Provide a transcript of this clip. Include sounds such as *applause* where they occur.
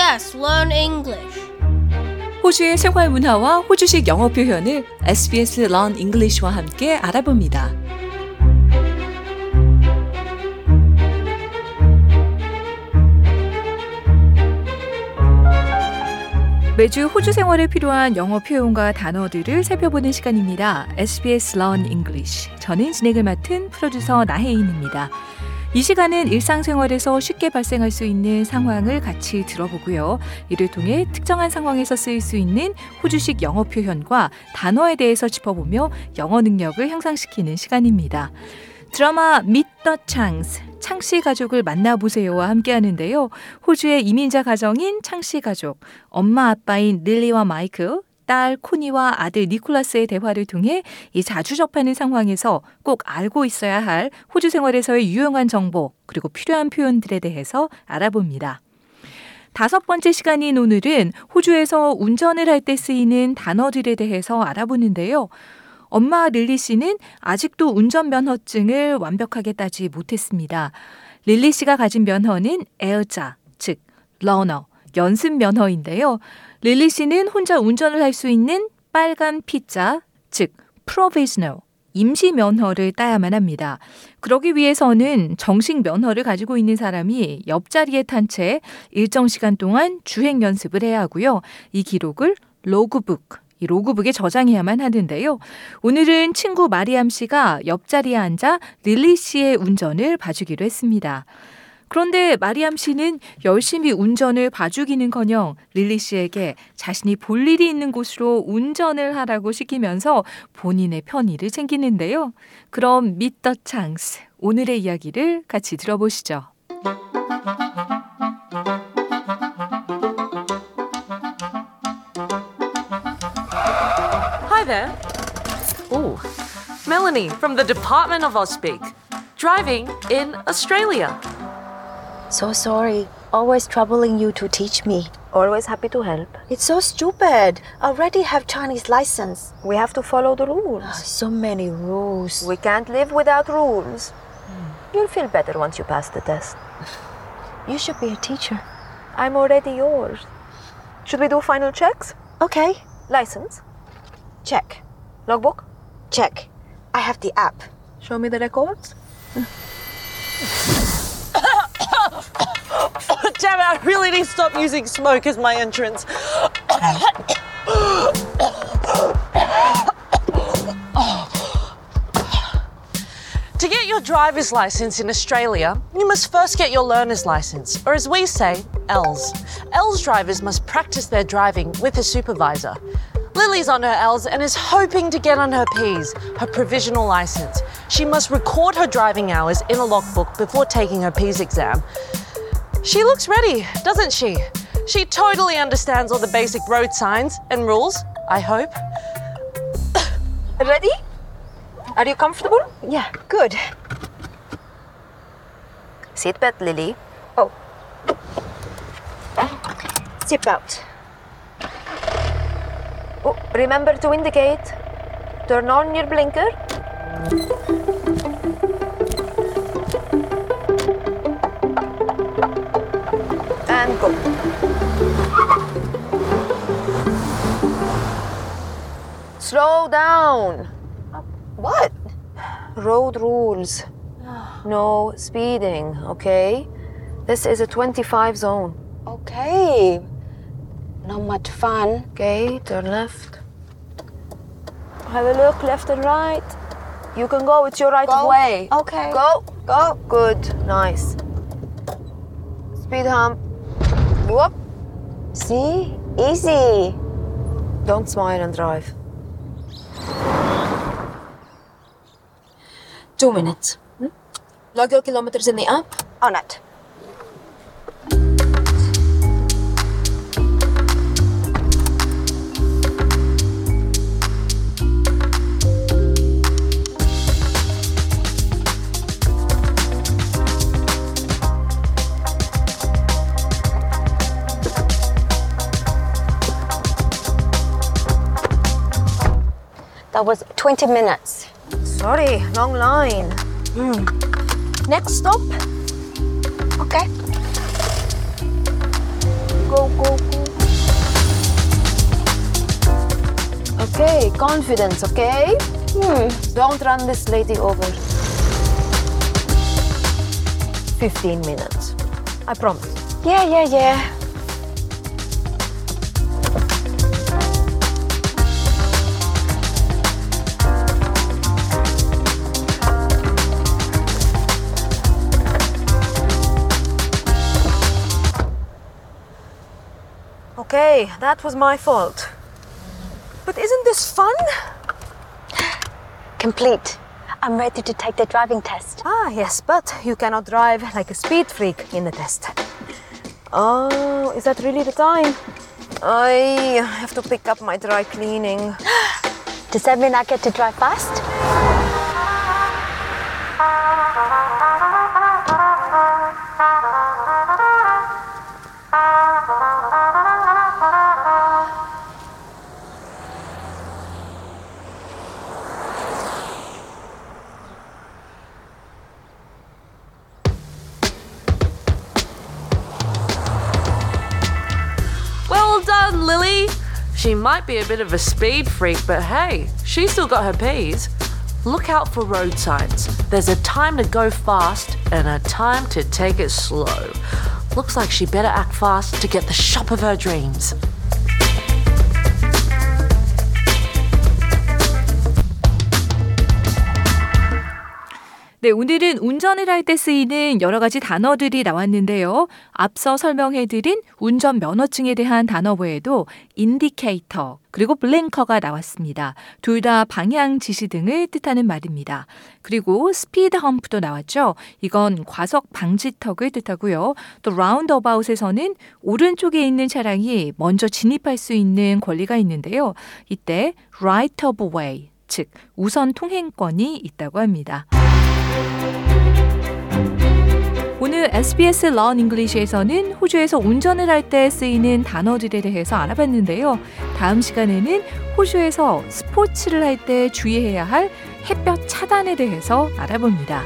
SBS Learn English. 호주의 생활 문화와 호주식 영어 표현을 SBS Learn English와 함께 알아봅니다. 매주 호주 생활에 필요한 영어 표현과 단어들을 살펴보는 시간입니다. SBS Learn English. 저는 진행을 맡은 프로듀서 나혜인입니다. 이 시간은 일상생활에서 쉽게 발생할 수 있는 상황을 같이 들어보고요. 이를 통해 특정한 상황에서 쓰일 수 있는 호주식 영어 표현과 단어에 대해서 짚어보며 영어 능력을 향상시키는 시간입니다. 드라마 미더 창스 창씨 가족을 만나보세요와 함께 하는데요. 호주의 이민자 가정인 창씨 가족, 엄마 아빠인 릴리와 마이크, 딸 코니와 아들 니콜라스의 대화를 통해 이 자주 접하는 상황에서 꼭 알고 있어야 할 호주 생활에서의 유용한 정보 그리고 필요한 표현들에 대해서 알아봅니다. 다섯 번째 시간인 오늘은 호주에서 운전을 할 때 쓰이는 단어들에 대해서 알아보는데요. 엄마 릴리 씨는 아직도 운전면허증을 완벽하게 따지 못했습니다. 릴리 씨가 가진 면허는 에어자, 즉 러너, 연습 면허인데요. 릴리 씨는 혼자 운전을 할 수 있는 빨간 피자, 즉 provisional, 임시 면허를 따야만 합니다. 그러기 위해서는 정식 면허를 가지고 있는 사람이 옆자리에 탄 채 일정 시간 동안 주행 연습을 해야 하고요. 이 기록을 로그북, 이 로그북에 저장해야만 하는데요. 오늘은 친구 마리암 씨가 옆자리에 앉아 릴리 씨의 운전을 봐주기로 했습니다. 그런데 마리암 씨는 열심히 운전을 봐주기는커녕 릴리 씨에게 자신이 볼 일이 있는 곳으로 운전을 하라고 시키면서 본인의 편의를 챙기는데요. 그럼 미더 창스 오늘의 이야기를 같이 들어보시죠. Melanie from the Department of Auspeak. Driving in Australia. So sorry. Always troubling you to teach me. Always happy to help. It's so stupid. Already have Chinese license. We have to follow the rules. Ah, so many rules. We can't live without rules. You'll feel better once you pass the test. You should be a teacher. I'm already yours. Should we do final checks? Okay. License? Check. Logbook? Check. I have the app. Show me the records. Damn it, I really need to stop using smoke as my entrance. To get your driver's license in Australia, you must first get your learner's license, or as we say, L's. L's drivers must practice their driving with a supervisor. Lily's on her L's and is hoping to get on her P's, her provisional license. She must record her driving hours in a logbook before taking her P's exam. She looks ready, doesn't she? She totally understands all the basic road signs and rules, I hope. *coughs* Ready? Are you comfortable? Yeah, good. Seatbelt, Lily. Oh. Seatbelt. Oh, remember to indicate. Turn on your blinker. Slow down. What? Road rules. *sighs* No speeding, okay? This is a 25 zone. Okay. Not much fun. Okay, turn left. Have a look left and right. You can go, it's your right Go. way. Okay. Go. Go. Good, nice. Speed hump. See? Easy. Don't smile and drive. Two minutes. Hmm? Log your kilometers in the app. On it. That was 20 minutes. Sorry, long line. Next stop. Okay. Go, go, go. Okay, confidence, okay? Hmm. Don't run this lady over. 15 minutes. I promise. Yeah, yeah, yeah. Okay, that was my fault. But isn't this fun? Complete. I'm ready to take the driving test. Ah, yes, but you cannot drive like a speed freak in the test. Oh, is that really the time? I have to pick up my dry cleaning. *gasps* Does that mean I get to drive fast? Lily. She might be a bit of a speed freak, but hey, she still got her P's. Look out for road signs. There's a time to go fast and a time to take it slow. Looks like she better act fast to get the shop of her dreams. 네, 오늘은 운전을 할 때 쓰이는 여러 가지 단어들이 나왔는데요. 앞서 설명해드린 운전 면허증에 대한 단어 외에도 인디케이터, 그리고 블랭커가 나왔습니다. 둘 다 방향 지시 등을 뜻하는 말입니다. 그리고 스피드 험프도 나왔죠. 이건 과속 방지턱을 뜻하고요. 또 라운드 어바웃에서는 오른쪽에 있는 차량이 먼저 진입할 수 있는 권리가 있는데요. 이때 right of way, 즉 우선 통행권이 있다고 합니다. SBS Learn English에서는 호주에서 운전을 할 때 쓰이는 단어들에 대해서 알아봤는데요. 다음 시간에는 호주에서 스포츠를 할 때 주의해야 할 햇볕 차단에 대해서 알아봅니다.